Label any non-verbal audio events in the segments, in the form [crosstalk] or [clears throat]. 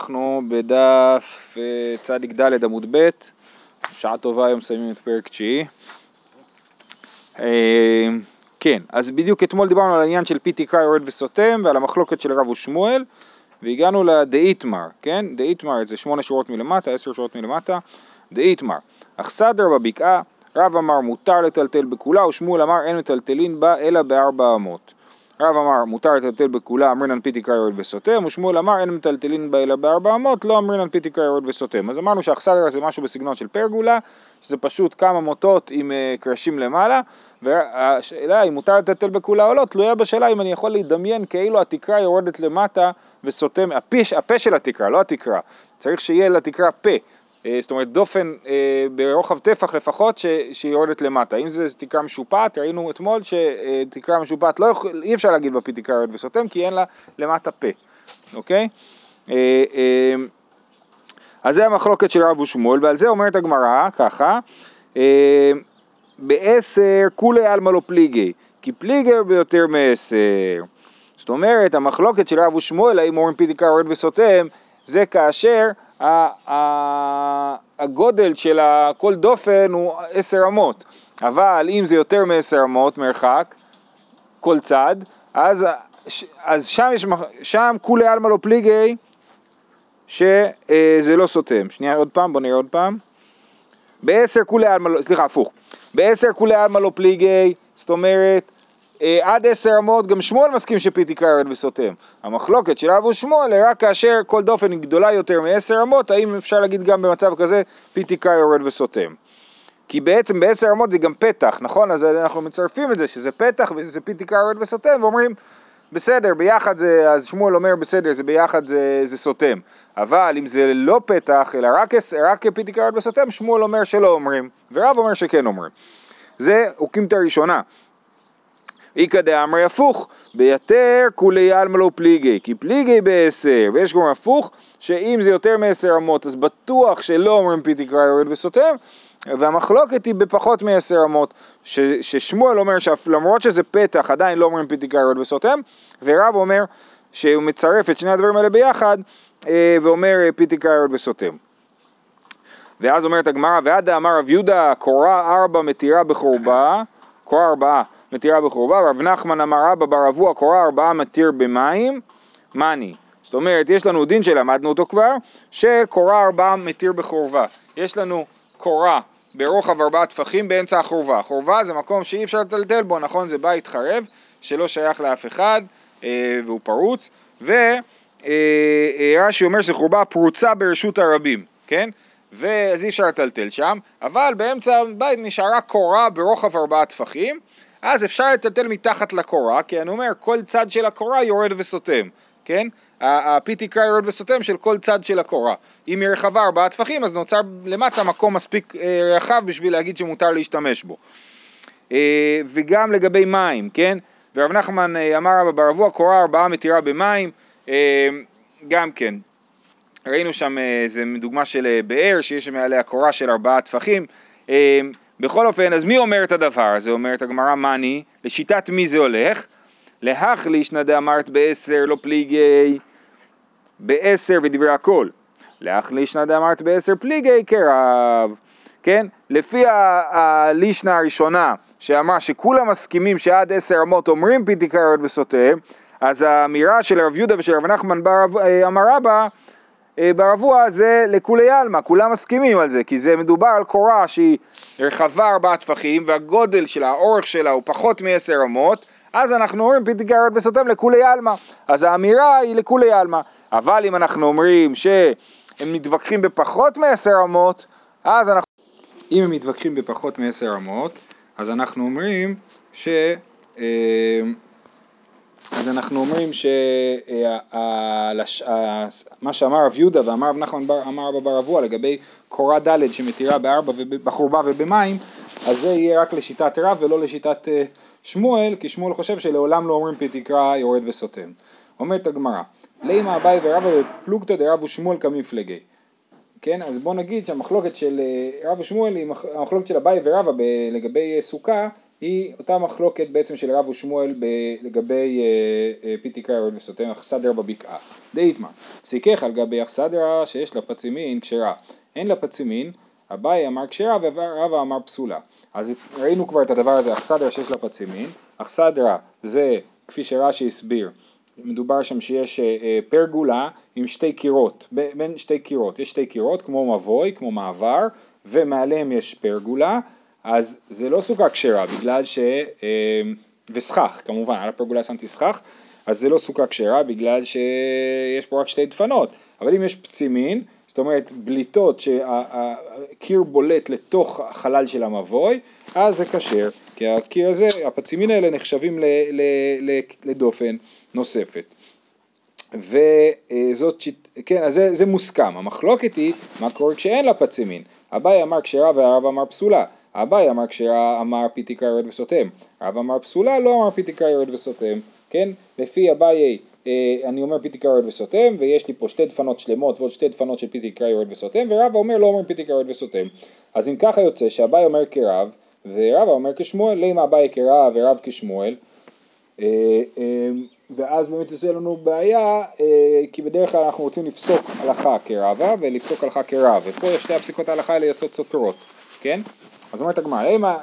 אנחנו בדף אה, צדיק ד' עמוד ב', שעה טובה היום מסיימים את פרק תשיעי. אה, כן, אז בדיוק אתמול דיברנו על העניין של פי תקרא יורד וסותם ועל המחלוקת של רב ושמואל והגענו לדאיתמר, כן? דאיתמר זה שמונה שורות מלמטה, עשר שורות מלמטה, דאיתמר. אך סדר בבקעה, רב אמר מותר לטלטל בכולה ושמואל אמר אין מטלטלין בה אלא בארבע אמות. רב אמר מותר לטלטל בכולה אמרינן פי תקרא יורד וסותם ושמואל אמר אין מטלטלין בה אלא בארבע אמות לא אמרינן פי תקרא יורד וסותם אז אמרנו שהאכסדרה זה משהו בסגנון של פרגולה שזה פשוט כמה מוטות עם uh, קרשים למעלה והשאלה אם מותר לטלטל בכולה או לא תלויה בשאלה אם אני יכול להידמיין כאילו התקרה יורדת למטה וסותם, הפה, הפה של התקרה לא התקרה. צריך שיהיה לתקרה פה זאת אומרת דופן אה, ברוחב טפח לפחות שהיא יורדת למטה. אם זה תקרה משופעת, ראינו אתמול שתקרה משופעת לא יכול, אי אפשר להגיד בפי תקרה יורדת וסותם כי אין לה למטה פה, אוקיי? אה, אז זה המחלוקת של רבו שמואל ועל זה אומרת הגמרא ככה בעשר כולי עלמא לא פליגי כי פליגי ביותר מעשר. זאת אומרת המחלוקת של רבו שמואל האם אומרים פי תקרה יורדת וסותם זה כאשר הגודל של כל דופן הוא עשר אמות, אבל אם זה יותר מעשר אמות מרחק, כל צד, אז, אז שם, יש, שם כולי עלמא לא פליגי שזה לא סותם. שנייה עוד פעם, בוא נראה עוד פעם. בעשר כולי עלמא לא, סליחה, הפוך. בעשר כולי עלמא לא פליגי, זאת אומרת עד עשר אמות גם שמואל מסכים שפי תקרא יורד וסותם. המחלוקת של אבו שמואל רק כאשר כל דופן היא גדולה יותר מעשר אמות, האם אפשר להגיד גם במצב כזה פי תקרא יורד וסותם. כי בעצם בעשר אמות זה גם פתח, נכון? אז אנחנו מצרפים את זה שזה פתח וזה פי תקרא יורד וסותם ואומרים בסדר, ביחד זה, אז שמואל אומר בסדר, זה ביחד זה, זה סותם. אבל אם זה לא פתח, אלא רק, רק פי תקרא יורד וסותם, שמואל אומר שלא אומרים, ורב אומר שכן אומרים. זה אוקימתא ראשונה. איכא דאמרי הפוך, ביתר כולי עלמא לא פליגי, כי פליגי בעשר, ויש גם הפוך, שאם זה יותר מעשר אמות אז בטוח שלא אומרים פי תקרא יורד וסותם, והמחלוקת היא בפחות מעשר אמות, ש, ששמואל אומר שלמרות שזה פתח עדיין לא אומרים פי תקרא יורד וסותם, ורב אומר שהוא מצרף את שני הדברים האלה ביחד, אה, ואומר פי תקרא יורד וסותם. ואז אומרת הגמרא, ועד דאמר רב יהודה קורה ארבע מתירה בחורבה, קורה ארבעה מתירה בחורבה, רב נחמן אמר אבא בר אבו הקורה ארבעה מתיר במים, מאני. זאת אומרת, יש לנו דין שלמדנו אותו כבר, שקורה ארבעה מתיר בחורבה. יש לנו קורה ברוחב ארבעה טפחים באמצע החורבה. חורבה זה מקום שאי אפשר לטלטל בו, נכון? זה בית חרב, שלא שייך לאף אחד, אה, והוא פרוץ, ורש"י אה, אה, אומר שחורבה פרוצה ברשות הרבים, כן? ואז אי אפשר לטלטל שם, אבל באמצע הבית נשארה קורה ברוחב ארבעה טפחים, אז אפשר לטלטל מתחת לקורה, כי אני אומר, כל צד של הקורה יורד וסותם, כן? הפי תקרה יורד וסותם של כל צד של הקורה. אם היא רחבה ארבעה טפחים, אז נוצר למטה מקום מספיק אה, רחב בשביל להגיד שמותר להשתמש בו. אה, וגם לגבי מים, כן? ורב נחמן אה, אמר רבא ברבוע, קורה ארבעה מתירה במים, גם כן. ראינו שם איזה דוגמה של באר, שיש מעליה קורה של ארבעה טפחים. בכל אופן, אז מי אומר את הדבר הזה? אומרת הגמרא, מאני, לשיטת מי זה הולך? להחלישנא דאמרת בעשר לא פליגי, בעשר ודברי הכל. להחלישנא דאמרת בעשר פליגי כרב. כן? לפי הלישנה הראשונה, שאמרה שכולם מסכימים שעד עשר אמות אומרים פיתי קריות וסוטה, אז האמירה של רב יהודה ושל רב נחמן אה, אמר רבא אה, ברבוע זה לכולי עלמא, כולם מסכימים על זה, כי זה מדובר על קורה שהיא רחבה ארבעה טפחים והגודל שלה, האורך שלה הוא פחות מעשר אמות, אז אנחנו אומרים פיתגרת בסותם לכולי עלמא, אז האמירה היא לכולי עלמא, אבל אם אנחנו אומרים שהם מתווכחים בפחות מעשר אמות, אז אנחנו... אם הם מתווכחים בפחות מעשר אמות, אז אנחנו אומרים ש... אה, אז אנחנו אומרים שמה שאמר רב יהודה ואמר רב נחמן אמר רב בר אבוע לגבי קורה ד' שמתירה בארבע בחורבה ובמים, אז זה יהיה רק לשיטת רב ולא לשיטת אה, שמואל, כי שמואל חושב שלעולם לא אומרים פי תקרא יורד וסותם. אומרת הגמרא, לימה אביי ורבא בפלוגתא דרב ושמואל כמפלגי. כן, אז בוא נגיד שהמחלוקת של אה, רב ושמואל היא המחלוקת של אביי ורבא לגבי סוכה היא אותה מחלוקת בעצם של רב ושמואל ב, לגבי אה, אה, פיתי קריות וסותם אכסדרה בבקעה. דאיתמר, סיכך על גבי אכסדרה שיש לה פצימין כשרה, אין לה פצימין, אביי אמר כשרה ורבא אמר פסולה. אז ראינו כבר את הדבר הזה, אכסדרה שיש לה פצימין, אכסדרה זה כפי שרש"י הסביר, מדובר שם שיש אה, אה, פרגולה עם שתי קירות, בין שתי קירות, יש שתי קירות כמו מבוי, כמו מעבר, ומעליהם יש פרגולה, אז זה לא סוכה כשרה בגלל ש... אה, וסכך כמובן, על הפרגולה שמתי סכך, אז זה לא סוכה כשרה בגלל שיש פה רק שתי דפנות, אבל אם יש פצימין, זאת אומרת בליטות שהקיר בולט לתוך החלל של המבוי, אז זה כשר, כי הקיר הזה, הפצימין האלה נחשבים לדופן נוספת. וזאת, כן, אז זה, זה מוסכם, המחלוקת היא מה קורה כשאין לה פצימין, אביי אמר כשרה והרב אמר פסולה, אביי אמר כשרה אמר פיתיקה יורד וסותם, הרב אמר פסולה לא אמר פיתיקה יורד וסותם, כן, לפי אביי אה, אני אומר פיתיקה יורד וסותם ויש לי פה שתי דפנות שלמות ועוד שתי דפנות של פיתיקה יורד וסותם ורב אומר לא אומר פיתיקה יורד וסותם, אז אם ככה יוצא שאביי אומר כרב ורב אומר כשמואל, למה אביי כרב ורב כשמואל? אה, אה, ואז באמת יוצא לנו בעיה, כי בדרך כלל אנחנו רוצים לפסוק הלכה כרבה ולפסוק הלכה כרב, ופה שתי הפסיקות ההלכה האלה יוצאות סותרות, כן? אז אומרת הגמרא, למה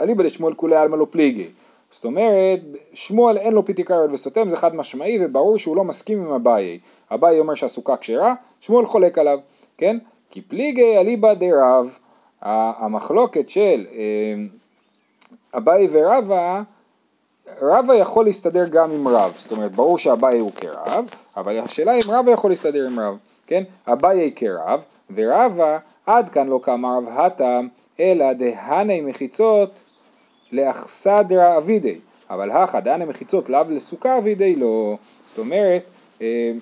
אליבא דשמואל כולי עלמא לא פליגי, זאת אומרת, שמואל אין לו פיתיקריות וסותם, זה חד משמעי וברור שהוא לא מסכים עם אביי. אביי אומר שהסוכה כשרה, שמואל חולק עליו, כן? כי פליגי אליבא דרב, המחלוקת של אביי ורבא רבא יכול להסתדר גם עם רב, זאת אומרת ברור שאביי הוא כרב, אבל השאלה אם רבא יכול להסתדר עם רב, כן? אביי כרב, ורבא עד כאן לא קם רב הטם, אלא דהני מחיצות לאכסדרה אבידי, אבל הכא דהני מחיצות לאו לסוכה אבידי לא, זאת אומרת אה,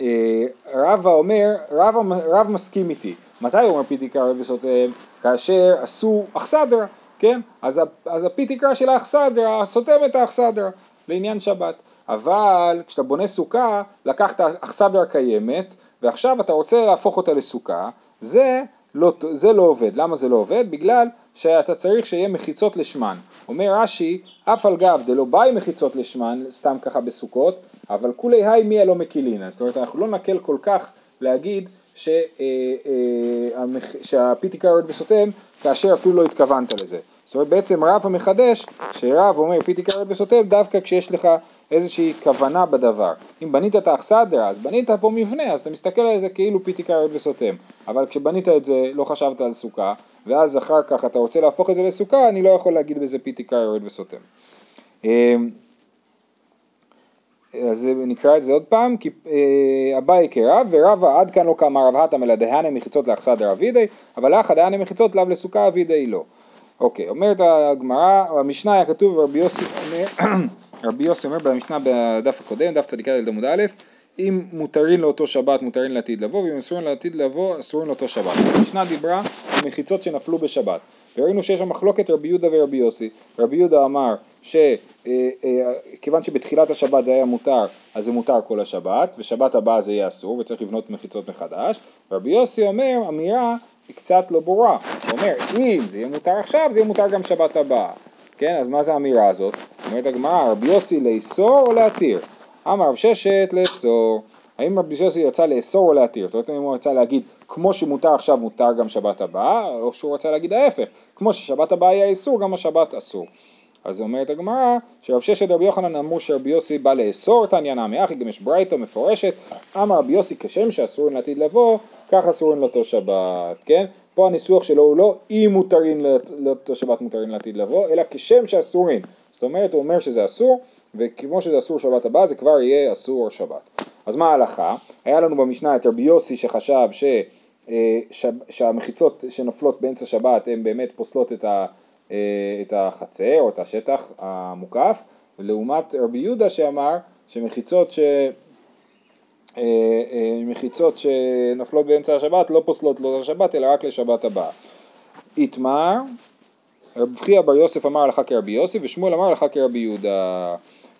אה, רבא אומר, רב, רב מסכים איתי, מתי הוא אומר פיתי קרב וסותם? כאשר עשו אכסדרה כן? אז, אז הפי תקרא של האכסדרה סותם את האכסדרה לעניין שבת. אבל כשאתה בונה סוכה, לקחת אכסדרה קיימת, ועכשיו אתה רוצה להפוך אותה לסוכה, זה לא, זה לא עובד. למה זה לא עובד? בגלל שאתה צריך שיהיה מחיצות לשמן. אומר רש"י, אף על גב דלא באי מחיצות לשמן, סתם ככה בסוכות, אבל כולי היי מי הלא מקילינא. זאת אומרת, אנחנו לא נקל כל כך להגיד ש, אה, אה, שהפיתיקה יורד וסותם כאשר אפילו לא התכוונת לזה. זאת אומרת בעצם רב המחדש, שרב אומר פיתיקה יורד וסותם דווקא כשיש לך איזושהי כוונה בדבר. אם בנית את האכסדרה אז בנית פה מבנה אז אתה מסתכל על זה כאילו פיתיקה יורד וסותם. אבל כשבנית את זה לא חשבת על סוכה ואז אחר כך אתה רוצה להפוך את זה לסוכה אני לא יכול להגיד בזה פיתיקה יורד וסותם. אמ, אז נקרא את זה עוד פעם, כי אה, אביי כרב ורבא עד כאן לא קמה רב התם אלא דהנה מחיצות לאכסדר אבידי, אבל אחא דהנה מחיצות לאו לסוכה אבידי לא. אוקיי, אומרת הגמרא, במשנה היה כתוב רבי יוסי [clears throat] רבי יוסי אומר במשנה בדף הקודם, דף צדיקה ילד עמוד א', אם מותרין לאותו שבת מותרין לעתיד לבוא, ואם אסורים לעתיד לבוא אסורים לאותו שבת. המשנה דיברה על מחיצות שנפלו בשבת. וראינו שיש שם מחלוקת רבי יהודה ורבי יוסי. רבי יהודה אמר שכיוון אה, אה, שבתחילת השבת זה היה מותר, אז זה מותר כל השבת, ושבת הבאה זה יהיה אסור וצריך לבנות מחיצות מחדש. רבי יוסי אומר אמירה היא קצת לא ברורה. הוא אומר אם זה יהיה מותר עכשיו זה יהיה מותר גם שבת הבאה. כן, אז מה זה האמירה הזאת? אומרת הגמרא, רבי יוסי לאסור או להתיר? אמר רב ששת לאסור. האם רבי יוסי יצא לאסור או להתיר? זאת אומרת אם הוא רצה להגיד כמו שמותר עכשיו מותר גם שבת הבאה, או שהוא רצה להגיד ההפך, כמו ששבת הבאה היה איסור גם השבת אסור. אז אומרת הגמרא שרב ששת רבי יוחנן אמרו שרבי יוסי בא לאסור את העניין מאחי, גם יש ברייתא מפורשת, אמר רבי יוסי כשם שאסורים לעתיד לבוא, כך אסורים לאותו שבת, כן? פה הניסוח שלו הוא לא אם מותרים לאותו שבת מותרים לעתיד לבוא, אלא כשם שאסורים. זאת אומרת הוא אומר שזה אסור, וכמו שזה אסור שבת הבאה זה כבר יהיה אסור שבת. אז מה ההלכה? היה לנו במשנה את רבי יוסי שחשב ש, אה, ש, שהמחיצות שנופלות באמצע שבת הן באמת פוסלות את, ה, אה, את החצר או את השטח המוקף, לעומת רבי יהודה שאמר שמחיצות ש... אה, מחיצות שנופלות באמצע השבת לא פוסלות לא לשבת אלא רק לשבת הבאה. איתמר, רב חייא בר יוסף אמר הלכה כרבי יוסי ושמואל אמר הלכה כרבי יהודה.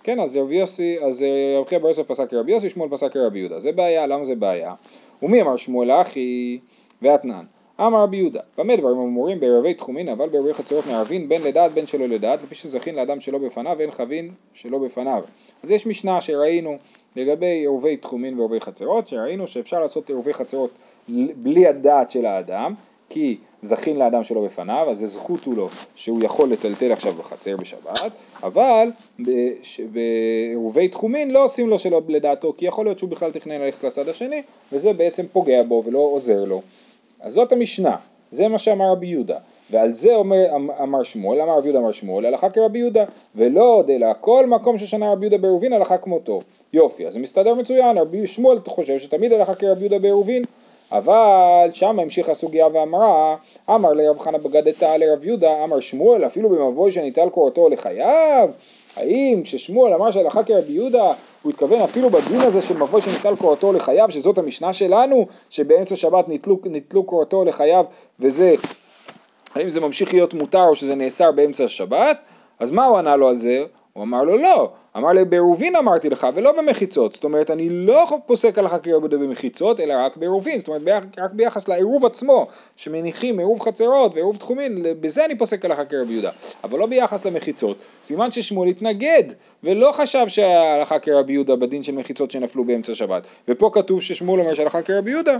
כן, אז רבי יוסי, אז אה, רב חייא בר יוסף פסק כרבי יוסי, שמואל פסק כרבי יהודה. זה בעיה, למה זה בעיה? ומי אמר שמואל אחי ואתנן? אמר רבי יהודה, במה דברים אמורים בערבי תחומין אבל בערבי חצרות מערבין בין לדעת בין שלא לדעת לפי שזכין לאדם שלא בפניו ואין חבין שלא בפניו. אז יש משנה שראינו לגבי ערבי תחומין וערבי חצרות, שראינו שאפשר לעשות ערבי חצרות בלי הדעת של האדם, כי זכין לאדם שלא בפניו, אז זה זכות הוא לו שהוא יכול לטלטל עכשיו בחצר בשבת, אבל בעירובי תחומין לא עושים לו שלא לדעתו, כי יכול להיות שהוא בכלל תכנן ללכת לצד השני, וזה בעצם פוגע בו ולא עוזר לו. אז זאת המשנה, זה מה שאמר רבי יהודה, ועל זה אומר, אמר שמואל, אמר רבי יהודה אמר שמואל, הלכה כרבי יהודה, ולא עוד אלא כל מקום ששנה רבי יהודה בעירובין הלכה כמותו. יופי, אז זה מסתדר מצוין, רבי שמואל חושב שתמיד הלכה כרבי יהודה בעירובין, אבל שם המשיכה הסוגיה ואמרה, אמר לרב חנה בגדתה לרב יהודה, אמר שמואל אפילו במבוי שניטל קורתו לחייו, האם כששמואל אמר שהלכה כרבי יהודה, הוא התכוון אפילו בדין הזה של מבוי שניטל קורתו לחייו, שזאת המשנה שלנו, שבאמצע שבת ניטלו, ניטלו קורתו לחייו, וזה, האם זה ממשיך להיות מותר או שזה נאסר באמצע השבת, אז מה הוא ענה לו על זה? הוא אמר לו לא, אמר לי בעירובין אמרתי לך ולא במחיצות, זאת אומרת אני לא פוסק הלכה כרבודה במחיצות אלא רק בעירובין, זאת אומרת רק ביחס לעירוב עצמו, שמניחים עירוב חצרות ועירוב תחומין, בזה אני פוסק הלכה כרבי יהודה, אבל לא ביחס למחיצות, סימן ששמואל התנגד ולא חשב שההלכה כרבי יהודה בדין של מחיצות שנפלו באמצע שבת, ופה כתוב ששמואל אומר שהלכה כרבי יהודה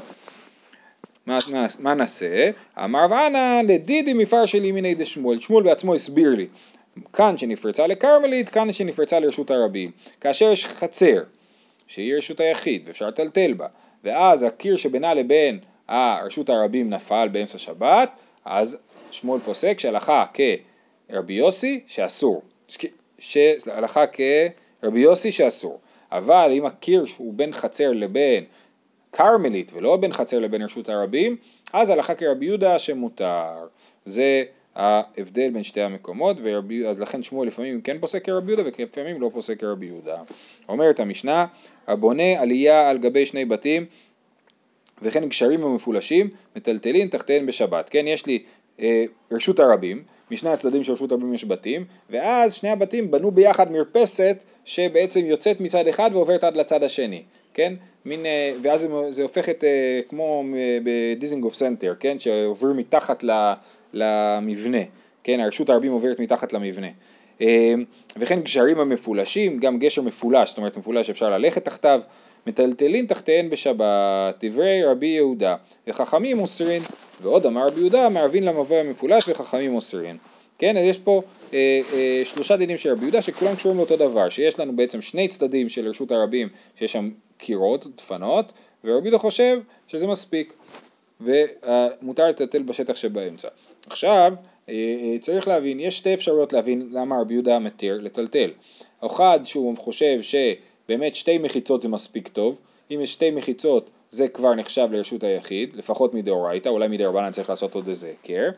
מה, נעשה? אמר ואנא לדידי מפרשי לימיני דשמואל, שמואל בעצמו הסביר לי כאן שנפרצה לכרמלית, כאן שנפרצה לרשות הרבים. כאשר יש חצר, שהיא רשות היחיד, ואפשר לטלטל בה, ואז הקיר שבינה לבין הרשות הרבים נפל באמצע שבת, אז שמואל פוסק שהלכה כרבי יוסי שאסור. שהלכה כרבי יוסי שאסור. אבל אם הקיר הוא בין חצר לבין כרמלית ולא בין חצר לבין רשות הרבים, אז הלכה כרבי יהודה שמותר. זה ההבדל בין שתי המקומות, ורבי, אז לכן שמואל לפעמים כן פוסק כרבי יהודה ולפעמים לא פוסק כרבי יהודה. אומרת המשנה, הבונה עלייה על גבי שני בתים וכן גשרים המפולשים מטלטלין תחתיהן בשבת. כן, יש לי אה, רשות הרבים, משני הצדדים של רשות הרבים יש בתים, ואז שני הבתים בנו ביחד מרפסת שבעצם יוצאת מצד אחד ועוברת עד לצד השני. כן? מין, אה, ואז זה הופך את, אה, כמו אה, בדיזנגוף סנטר, כן? שעובר מתחת למבנה, כן, הרשות הרבים עוברת מתחת למבנה. וכן גשרים המפולשים, גם גשר מפולש, זאת אומרת מפולש אפשר ללכת תחתיו, מטלטלין תחתיהן בשבת, דברי רבי יהודה, וחכמים אוסרין, ועוד אמר רבי יהודה, מערבין למבוא המפולש וחכמים אוסרין. כן, אז יש פה אה, אה, שלושה דינים של רבי יהודה שכולם קשורים לאותו דבר, שיש לנו בעצם שני צדדים של רשות הרבים שיש שם קירות, דפנות, ורבי יהודה חושב שזה מספיק. ומותר לטלטל בשטח שבאמצע. עכשיו אה, אה, צריך להבין, יש שתי אפשרויות להבין למה רבי יהודה מתיר לטלטל. אחד שהוא חושב שבאמת שתי מחיצות זה מספיק טוב, אם יש שתי מחיצות זה כבר נחשב לרשות היחיד, לפחות מדאורייתא, אולי מדרבנן צריך לעשות עוד איזה היכר,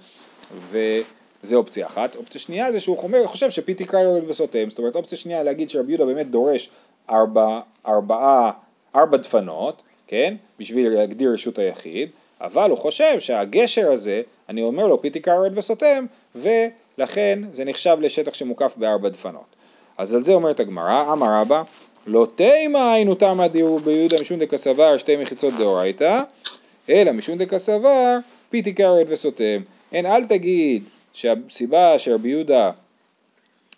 וזה אופציה אחת. אופציה שנייה זה שהוא חומר, חושב שפיתי קרא יורד וסותם, זאת אומרת אופציה שנייה להגיד שרבי יהודה באמת דורש ארבע, ארבעה, ארבע דפנות, כן, בשביל להגדיר רשות היחיד, אבל הוא חושב שהגשר הזה, אני אומר לו פיתי קרד וסותם, ולכן זה נחשב לשטח שמוקף בארבע דפנות. אז על זה אומרת הגמרא, אמר רבא, לא תימא היינו תמא דיור ביהודה משום דקסבר שתי מחיצות דאורייתא, אלא משום דקסבר פיתי קרד וסותם. אין, אל תגיד שהסיבה שרבי יהודה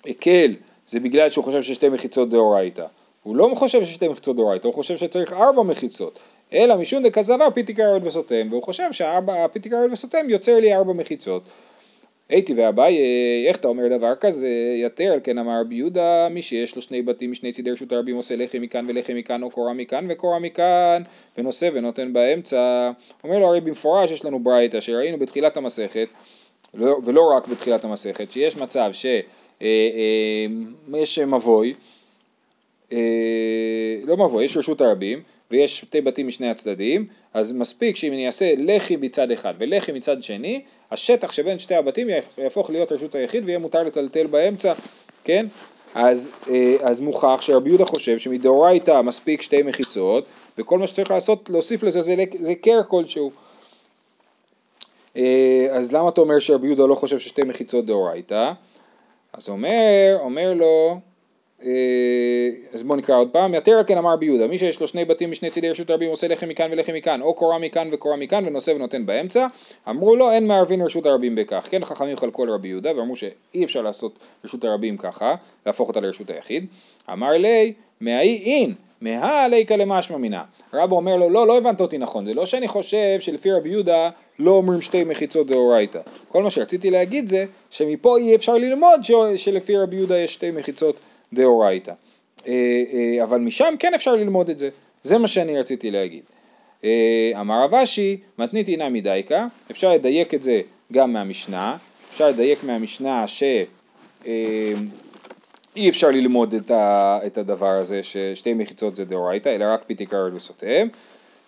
הקל זה בגלל שהוא חושב ששתי מחיצות דאורייתא. הוא לא חושב ששתי מחיצות דאורייתא, הוא חושב שצריך ארבע מחיצות. אלא משום דכזבה פיתי קריות וסותם, והוא חושב שהפיתי קריות וסותם יוצר לי ארבע מחיצות. הייתי ואביי, איך אתה אומר דבר כזה? יתר על כן אמר רבי יהודה, מי שיש לו שני בתים משני צידי רשות הרבים עושה לחם מכאן ולחם מכאן או קורה מכאן וקורה מכאן ונושא ונותן באמצע. אומר לו הרי במפורש יש לנו ברייתא שראינו בתחילת המסכת לא, ולא רק בתחילת המסכת, שיש מצב שיש אה, אה, מבוי, אה, לא מבוי, יש רשות הרבים ויש שתי בתים משני הצדדים, אז מספיק שאם אני אעשה לחי מצד אחד ולחי מצד שני, השטח שבין שתי הבתים יהפוך להיות רשות היחיד ויהיה מותר לטלטל באמצע, כן? אז, אה, אז מוכח שרבי יהודה חושב שמדאורייתא מספיק שתי מחיצות, וכל מה שצריך לעשות, להוסיף לזה זה, זה קר כלשהו. אה, אז למה אתה אומר שרבי יהודה לא חושב ששתי מחיצות דאורייתא? אז אומר, אומר לו, אה, אז בואו נקרא עוד פעם, יתר כן אמר ביהודה, מי שיש לו שני בתים משני צידי רשות הרבים עושה לחם מכאן ולחם מכאן, או קורה מכאן וקורה מכאן ונושא ונותן באמצע, אמרו לו אין מערבין רשות הרבים בכך, כן החכמים חלקו על רבי יהודה ואמרו שאי אפשר לעשות רשות הרבים ככה, להפוך אותה לרשות היחיד, אמר לי, מהאי אין, מהליקה למשמע מינה. רבו אומר לו, לא, לא הבנת אותי נכון, זה לא שאני חושב שלפי רבי יהודה לא אומרים שתי מחיצות דאורייתא. כל מה שרציתי להגיד זה שמפה אי אפשר ללמוד. שלפי רבי יהודה יש שתי מחיצות דאורייתא. אה, אה, אבל משם כן אפשר ללמוד את זה, זה מה שאני רציתי להגיד. אה, אמר רב אשי, מתנית אינה מדייקה, אפשר לדייק את זה גם מהמשנה, אפשר לדייק מהמשנה ש... אי אפשר ללמוד את, הדבר הזה ששתי מחיצות זה דאורייתא, אלא רק פיתי קרל וסוטיהם.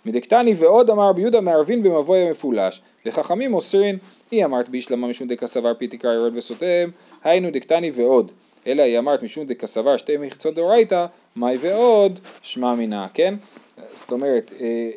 מדקתני ועוד אמר רבי יהודה מערבין במבוי המפולש, וחכמים אוסרין, היא אמרת בישלמה משום דקה סבר פיתי קרל וסוטיהם, היינו דקתני ועוד. אלא היא אמרת משום דקה סבר שתי מחיצות דאורייתא, מאי ועוד, שמע מינה, כן? זאת אומרת, אה,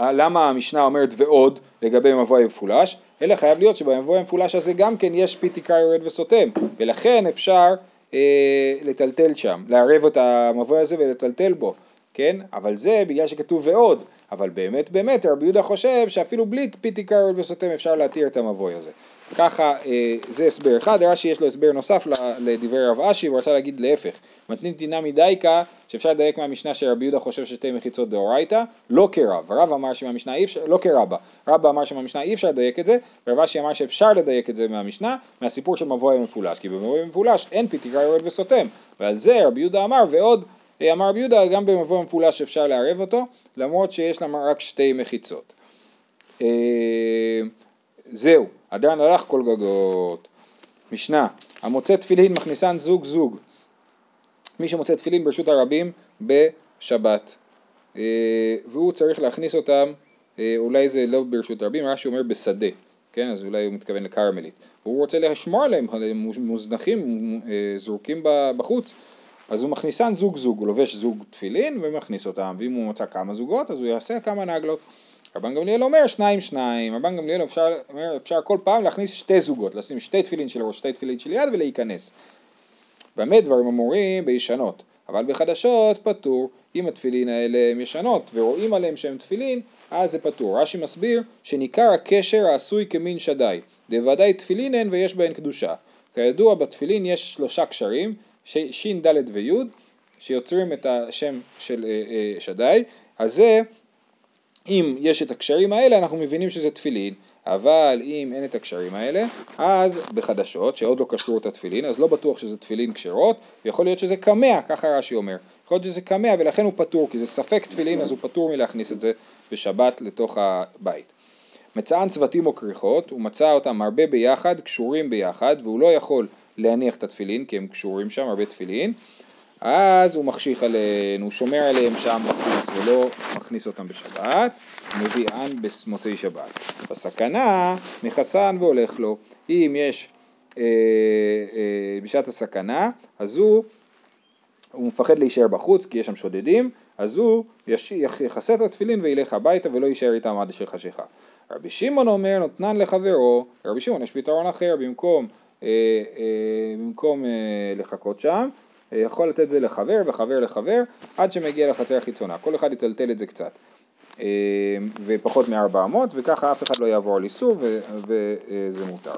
אה, למה המשנה אומרת ועוד לגבי מבוי המפולש? אלא חייב להיות שבמבוי המפולש הזה גם כן יש פיתי קרא יורד וסותם, ולכן אפשר אה, לטלטל שם, לערב את המבוי הזה ולטלטל בו, כן? אבל זה בגלל שכתוב ועוד, אבל באמת באמת רבי יהודה חושב שאפילו בלי פיתי קרא יורד וסותם אפשר להתיר את המבוי הזה. ככה אה, זה הסבר אחד, רש"י יש לו הסבר נוסף לדברי רב אשי, הוא רצה להגיד להפך, מתנין דינה מדייקה, שאפשר לדייק מהמשנה שרבי יהודה חושב ששתי מחיצות דאורייתא, לא כרב, הרב אמר שמהמשנה אי אפשר, לא כרבא, רבא אמר שמהמשנה אי אפשר לדייק את זה, ורב אשי אמר שאפשר לדייק את זה מהמשנה, מהסיפור של מבוי המפולש, כי במבוי המפולש אין פיתיקה יורד וסותם, ועל זה רבי יהודה אמר ועוד אה, אמר רבי יהודה גם במבוי המפולש אפשר לערב אותו, למרות שיש לה רק שתי מחיצות. זהו, עדיין הלך כל גגות. משנה, המוצא תפילין מכניסן זוג זוג. מי שמוצא תפילין ברשות הרבים בשבת. אה, והוא צריך להכניס אותם, אה, אולי זה לא ברשות הרבים, רש"י אומר בשדה, כן? אז אולי הוא מתכוון לכרמלית. הוא רוצה לשמור עליהם, הם מוזנחים, אה, זרוקים בחוץ. אז הוא מכניסן זוג זוג, הוא לובש זוג תפילין ומכניס אותם, ואם הוא מצא כמה זוגות אז הוא יעשה כמה נגלות. רבן גמליאל אומר שניים שניים, רבן גמליאל אפשר, אומר אפשר כל פעם להכניס שתי זוגות, לשים שתי תפילין של ראש, שתי תפילין של יד ולהיכנס. במה דברים אמורים? בישנות, אבל בחדשות פטור, אם התפילין האלה הם ישנות ורואים עליהם שהם תפילין, אז זה פטור. רש"י מסביר שניכר הקשר העשוי כמין שדי, דוודאי תפילין הן ויש בהן קדושה. כידוע בתפילין יש שלושה קשרים, ש' ד' וי', שיוצרים את השם של אה, אה, שדי, אז זה אם יש את הקשרים האלה אנחנו מבינים שזה תפילין, אבל אם אין את הקשרים האלה, אז בחדשות, שעוד לא קשרו את התפילין, אז לא בטוח שזה תפילין כשרות, ויכול להיות שזה קמע, ככה רש"י אומר. יכול להיות שזה קמע ולכן הוא פטור, כי זה ספק תפילין, אז הוא פטור מלהכניס את זה בשבת לתוך הבית. מצאן צוותים או כריכות, הוא מצא אותם הרבה ביחד, קשורים ביחד, והוא לא יכול להניח את התפילין, כי הם קשורים שם, הרבה תפילין, אז הוא מחשיך עליהם, הוא שומר עליהם שם בחוץ ולא מכניס אותם בשבת, מביאן במוצאי שבת. בסכנה מכסן והולך לו. אם יש אה, אה, בשעת הסכנה, אז הוא, הוא מפחד להישאר בחוץ כי יש שם שודדים, אז הוא יכסה את התפילין וילך הביתה ולא יישאר איתם עד אשר חשיכה. רבי שמעון אומר נותנן לחברו, רבי שמעון יש פתרון אחר במקום, אה, אה, במקום אה, לחכות שם, יכול לתת זה לחבר וחבר לחבר עד שמגיע לחצר החיצונה, כל אחד יטלטל את זה קצת אה, ופחות מ-400 וככה אף אחד לא יעבור על איסור וזה מותר.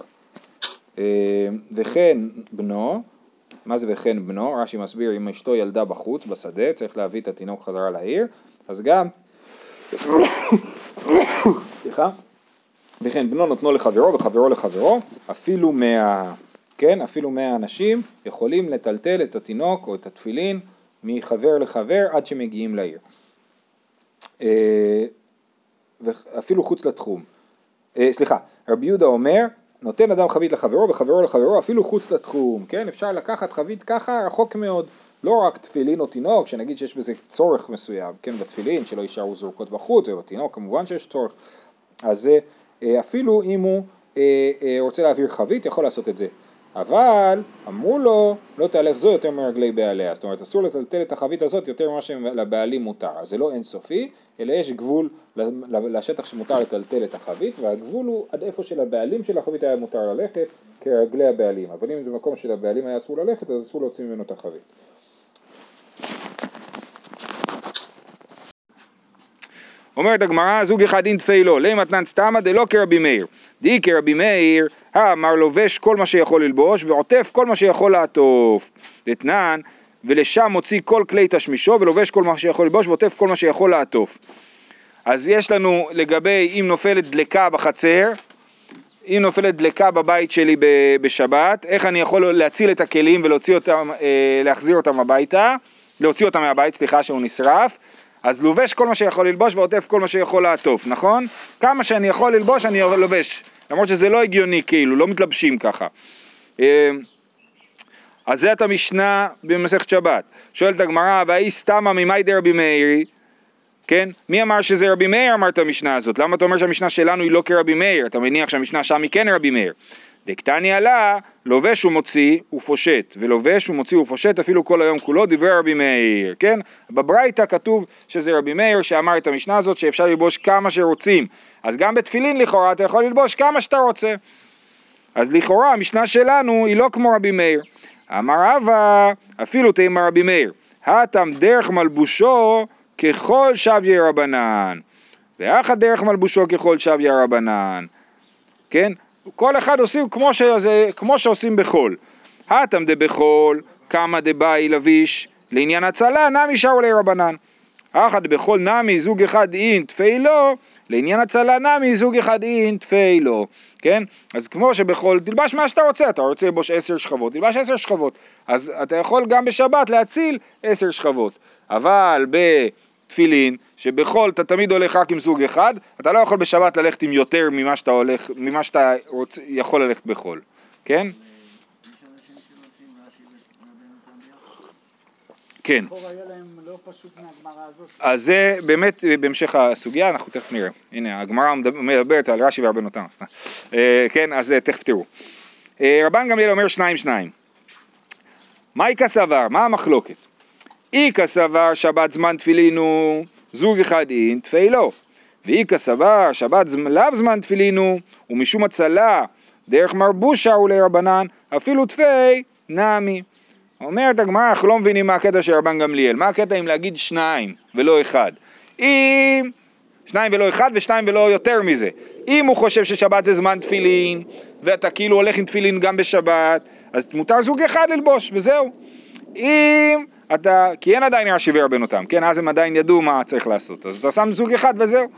אה, וכן בנו, מה זה וכן בנו? רש"י מסביר אם אשתו ילדה בחוץ בשדה צריך להביא את התינוק חזרה לעיר אז גם סליחה וכן בנו נותנו לחברו וחברו לחברו אפילו מה... כן, אפילו 100 אנשים יכולים לטלטל את התינוק או את התפילין מחבר לחבר עד שמגיעים לעיר. אה, אפילו חוץ לתחום. אה, סליחה, רבי יהודה אומר, נותן אדם חבית לחברו וחברו לחברו אפילו חוץ לתחום, כן? אפשר לקחת חבית ככה רחוק מאוד, לא רק תפילין או תינוק, שנגיד שיש בזה צורך מסוים, כן, בתפילין, שלא יישארו זרוקות בחוץ, ובתינוק כמובן שיש צורך, אז אה, אפילו אם הוא רוצה להעביר חבית, יכול לעשות את זה. אבל אמרו לו, לא תהלך זו יותר מרגלי בעליה. זאת אומרת, אסור לטלטל את החבית הזאת יותר ממה שלבעלים מותר. אז זה לא אינסופי, אלא יש גבול לשטח שמותר לטלטל את החבית, והגבול הוא עד איפה שלבעלים של החבית היה מותר ללכת, כרגלי הבעלים. אבל אם זה מקום שלבעלים היה אסור ללכת, אז אסור להוציא ממנו את החבית. אומרת הגמרא, זוג אחד אין תפילו, למתנן סתמא דלא כרבי מאיר. די כרבי מאיר, האמר לובש כל מה שיכול ללבוש ועוטף כל מה שיכול לעטוף. דתנן, ולשם מוציא כל כלי תשמישו ולובש כל מה שיכול ללבוש ועוטף כל מה שיכול לעטוף. אז יש לנו לגבי אם נופלת דלקה בחצר, אם נופלת דלקה בבית שלי בשבת, איך אני יכול להציל את הכלים ולהוציא אותם, אה, אותם הביתה, להוציא אותם מהבית, סליחה שהוא נשרף, אז לובש כל מה שיכול ללבוש ועוטף כל מה שיכול לעטוף, נכון? כמה שאני יכול ללבוש אני לובש, למרות שזה לא הגיוני כאילו, לא מתלבשים ככה. אה, אז זה את המשנה במסכת שבת. שואלת הגמרא, והאי סתמא ממאי דרבי מאירי? כן? מי אמר שזה רבי מאיר אמר את המשנה הזאת? למה אתה אומר שהמשנה שלנו היא לא כרבי מאיר? אתה מניח שהמשנה שם היא כן רבי מאיר. דקתני עלה, לובש ומוציא ופושט, ולובש ומוציא ופושט אפילו כל היום כולו, דברי רבי מאיר, כן? בברייתא כתוב שזה רבי מאיר שאמר את המשנה הזאת שאפשר ללבוש כמה שרוצים, אז גם בתפילין לכאורה אתה יכול ללבוש כמה שאתה רוצה. אז לכאורה המשנה שלנו היא לא כמו רבי מאיר. אמר אבא, אפילו תימא רבי מאיר, הטם דרך מלבושו ככל שביה רבנן, ואחא דרך מלבושו ככל שביה רבנן, כן? כל אחד עושים כמו, שזה, כמו שעושים בחול. הטם דבחול, כמה דבאי לביש, לעניין הצלה, נמי שרו רבנן. אחא דבחול נמי זוג אחד אין תפילו, לעניין הצלה נמי זוג אחד אין תפילו, כן? אז כמו שבחול, תלבש מה שאתה רוצה, אתה רוצה ללבוש עשר שכבות, תלבש עשר שכבות. אז אתה יכול גם בשבת להציל עשר שכבות. אבל בתפילין, שבחול אתה תמיד הולך רק עם זוג אחד, אתה לא יכול בשבת ללכת עם יותר ממה שאתה, הולך, ממה שאתה רוצ, יכול ללכת בחול, כן? כן. לא אז זה באמת בהמשך הסוגיה, אנחנו תכף נראה. הנה, הגמרא מדברת על רש"י והרבנותם. אה, כן, אז אה, תכף תראו. אה, רבן גמליאל אומר שניים שניים. מהי כסבר? מה המחלוקת? איכא סבר שבת זמן תפילינו זוג אחד אין תפילו ואיכא סבר שבת לאו זמן תפילינו ומשום הצלה דרך מרבושה ולרבנן אפילו תפי נמי אומרת הגמרא, אנחנו לא מבינים מה הקטע של רבן גמליאל, מה הקטע אם להגיד שניים ולא אחד? אם שניים ולא אחד ושניים ולא יותר מזה. אם הוא חושב ששבת זה זמן תפילין, ואתה כאילו הולך עם תפילין גם בשבת, אז מותר זוג אחד ללבוש, וזהו. אם אתה, כי אין עדיין רש"י ורבנותם, כן? אז הם עדיין ידעו מה צריך לעשות. אז אתה שם זוג אחד וזהו.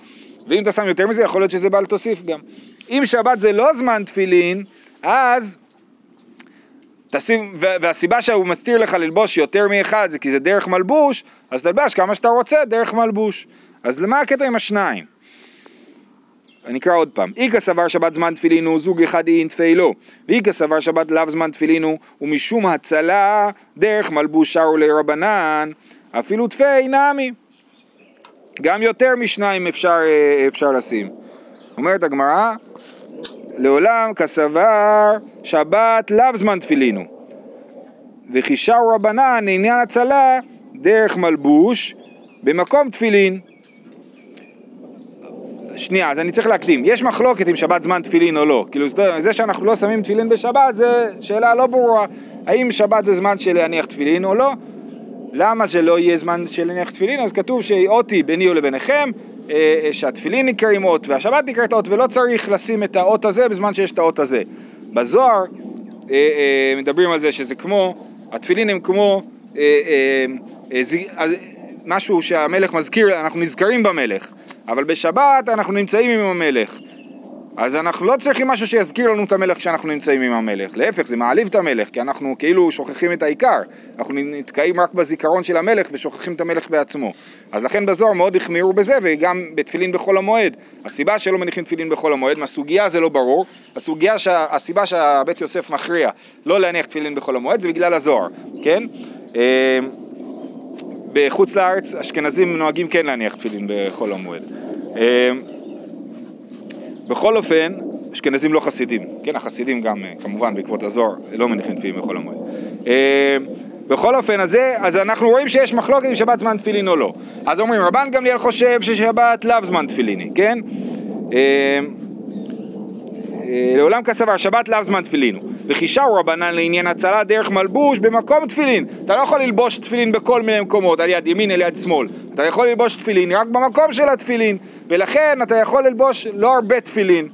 ואם אתה שם יותר מזה, יכול להיות שזה בל תוסיף גם. אם שבת זה לא זמן תפילין, אז תשים, והסיבה שהוא מסתיר לך ללבוש יותר מאחד זה כי זה דרך מלבוש, אז תלבש כמה שאתה רוצה דרך מלבוש. אז למה הקטע עם השניים? אני אקרא עוד פעם. איכא סבר שבת זמן תפילין הוא זוג אחד אין תפילו, ואיכא סבר שבת לאו זמן תפילין הוא ומשום הצלה דרך מלבוש שרו לרבנן, אפילו תפי נמי. גם יותר משניים אפשר, אה, אפשר לשים. אומרת הגמרא, לעולם כסבר שבת לאו זמן תפילינו. וכי שרו רבנן לעניין הצלה דרך מלבוש במקום תפילין. שנייה, אז אני צריך להקדים. יש מחלוקת אם שבת זמן תפילין או לא. כאילו זה שאנחנו לא שמים תפילין בשבת זה שאלה לא ברורה. האם שבת זה זמן של להניח תפילין או לא? למה זה לא יהיה זמן של להניח תפילין? אז כתוב שאותי ביני ולביניכם, אה, אה, שהתפילין נקראים אות והשבת נקראת אות ולא צריך לשים את האות הזה בזמן שיש את האות הזה. בזוהר אה, מדברים על זה שזה כמו, התפילין הם כמו משהו שהמלך מזכיר, אנחנו נזכרים במלך, אבל בשבת אנחנו נמצאים עם המלך. אז אנחנו לא צריכים משהו שיזכיר לנו את המלך כשאנחנו נמצאים עם המלך, להפך זה מעליב את המלך כי אנחנו כאילו שוכחים את העיקר, אנחנו נתקעים רק בזיכרון של המלך ושוכחים את המלך בעצמו. אז לכן בזוהר מאוד החמירו בזה וגם בתפילין בחול המועד. הסיבה שלא מניחים תפילין בחול המועד, מהסוגיה זה לא ברור, הסוגיה, שה, הסיבה שהבית יוסף מכריע לא להניח תפילין בחול המועד זה בגלל הזוהר, כן? בחוץ לארץ אשכנזים נוהגים כן להניח תפילין בחול המועד. אה, בכל אופן, אשכנזים לא חסידים, כן, החסידים גם, אה, כמובן, בעקבות הזוהר, לא מניחים תפילין בחול המועד. אה, בכל אופן, אז, זה, אז אנחנו רואים שיש מחלוקת אם שבת זמן תפילין או לא. אז אומרים, רבן גמליאל חושב ששבת לאו זמן תפילין, כן? לעולם כסבר, שבת לאו זמן תפילין. וכי שרו רבנן לעניין הצלה דרך מלבוש במקום תפילין. אתה לא יכול ללבוש תפילין בכל מיני מקומות, על יד ימין, על יד שמאל. אתה יכול ללבוש תפילין רק במקום של התפילין, ולכן אתה יכול ללבוש לא הרבה תפילין.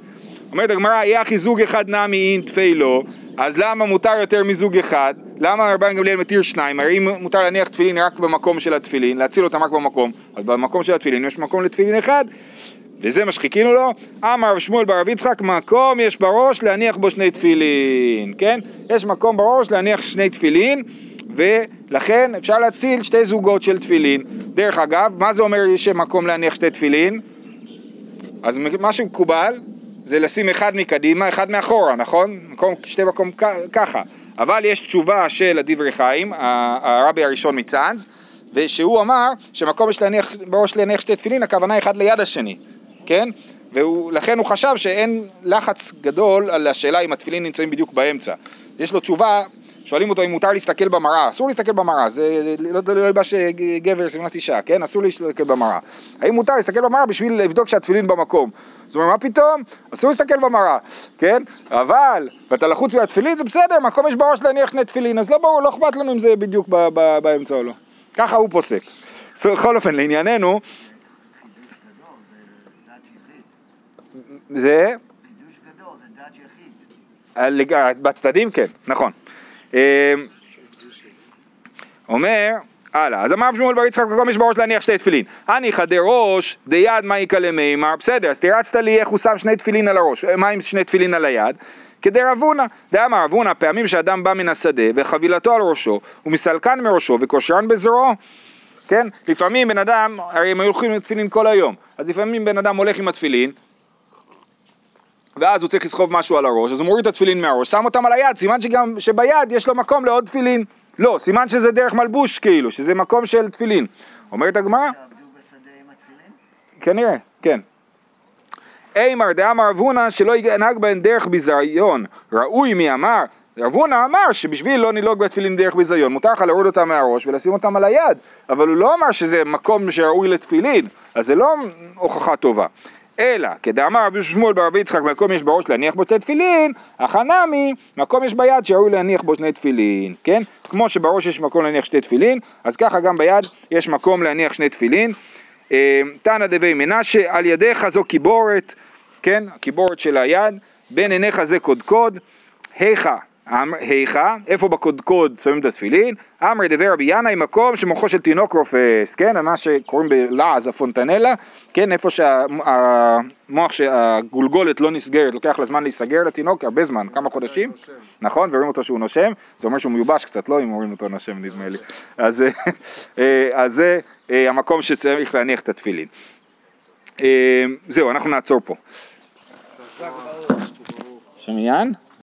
אומרת הגמרא, יהיה אחי זוג אחד נמי אין תפילו, אז למה מותר יותר מזוג אחד? למה רבן גמליאל מתיר שניים? הרי אם מותר להניח תפילין רק במקום של התפילין, להציל אותם רק במקום, אז במקום של התפילין יש מקום לתפילין אחד, וזה מה שחיכינו לו, אמר רב שמואל ברב יצחק, מקום יש בראש להניח בו שני תפילין, כן? יש מקום בראש להניח שני תפילין, ולכן אפשר להציל שתי זוגות של תפילין. דרך אגב, מה זה אומר שמקום להניח שתי תפילין? אז מה שמקובל זה לשים אחד מקדימה, אחד מאחורה, נכון? מקום, שתי מקום ככה. אבל יש תשובה של הדברי חיים, הרבי הראשון מצאנז, ושהוא אמר שמקום יש להניח, בראש להניח שתי תפילין, הכוונה אחד ליד השני. כן? ולכן הוא חשב שאין לחץ גדול על השאלה אם התפילין נמצאים בדיוק באמצע. יש לו תשובה, שואלים אותו אם מותר להסתכל במראה, אסור להסתכל במראה, זה לא, לא ילבש לא גבר שמלת אישה, כן? אסור להסתכל במראה. האם מותר להסתכל במראה בשביל לבדוק שהתפילין במקום? זאת אומרת, מה פתאום? אסור להסתכל במראה, כן? אבל, ואתה לחוץ מהתפילין זה בסדר, מקום יש בראש להניח שני תפילין, אז לא ברור, לא אכפת לנו אם זה בדיוק באמצע או לא. ככה הוא פוסק. בכל אופן, לענייננו, זה... חידוש גדול, זה דת יחיד. בצדדים כן, נכון. אמ, אומר, הלאה, אז אמר שמואל בר יצחק מקום יש בראש להניח שתי תפילין. הניחא דראש דיד מה יקא למימר, בסדר, אז תירצת לי איך הוא שם שני תפילין על הראש, מה עם שני תפילין על היד? כדי רבונה, דאמר רבונה, פעמים שאדם בא מן השדה וחבילתו על ראשו, הוא מסלקן מראשו וקושרן בזרועו. כן? לפעמים בן אדם, הרי הם הולכים עם תפילין כל היום, אז לפעמים בן אדם הולך עם התפילין, ואז הוא צריך לסחוב משהו על הראש, אז הוא מוריד את התפילין מהראש, שם אותם על היד, סימן שגם שביד יש לו מקום לעוד תפילין. לא, סימן שזה דרך מלבוש כאילו, שזה מקום של תפילין. אומרת הגמרא? כנראה, כן. אימר דאמר רבונה שלא ינהג בהן דרך ביזיון, ראוי מי אמר? רבונה אמר שבשביל לא נלוג בתפילין דרך ביזיון, מותר לך להוריד אותם מהראש ולשים אותם על היד, אבל הוא לא אמר שזה מקום שראוי לתפילין, אז זה לא הוכחה טובה. אלא כדאמר רבי שמואל ברבי יצחק מקום יש בראש להניח בו שני תפילין, החנמי מקום יש ביד שראוי להניח בו שני תפילין, כן? כמו שבראש יש מקום להניח שתי תפילין, אז ככה גם ביד יש מקום להניח שני תפילין. אה, תנא דבי מנשה, על ידיך זו קיבורת, כן? הקיבורת של היד, בין עיניך זה קודקוד, היכה היכה, איפה בקודקוד שמים את התפילין? אמרי דבר רבי ינאי מקום שמוחו של תינוק רופס, כן, מה שקוראים בלעז הפונטנלה, כן, איפה שהמוח, שהגולגולת לא נסגרת, לוקח לה זמן להיסגר לתינוק, הרבה זמן, כמה חודשים, נכון, ורואים אותו שהוא נושם, זה אומר שהוא מיובש קצת, לא אם רואים אותו נושם נדמה לי, אז אה, זה אה, המקום שצריך להניח את התפילין. אה, זהו, אנחנו נעצור פה. שם עניין?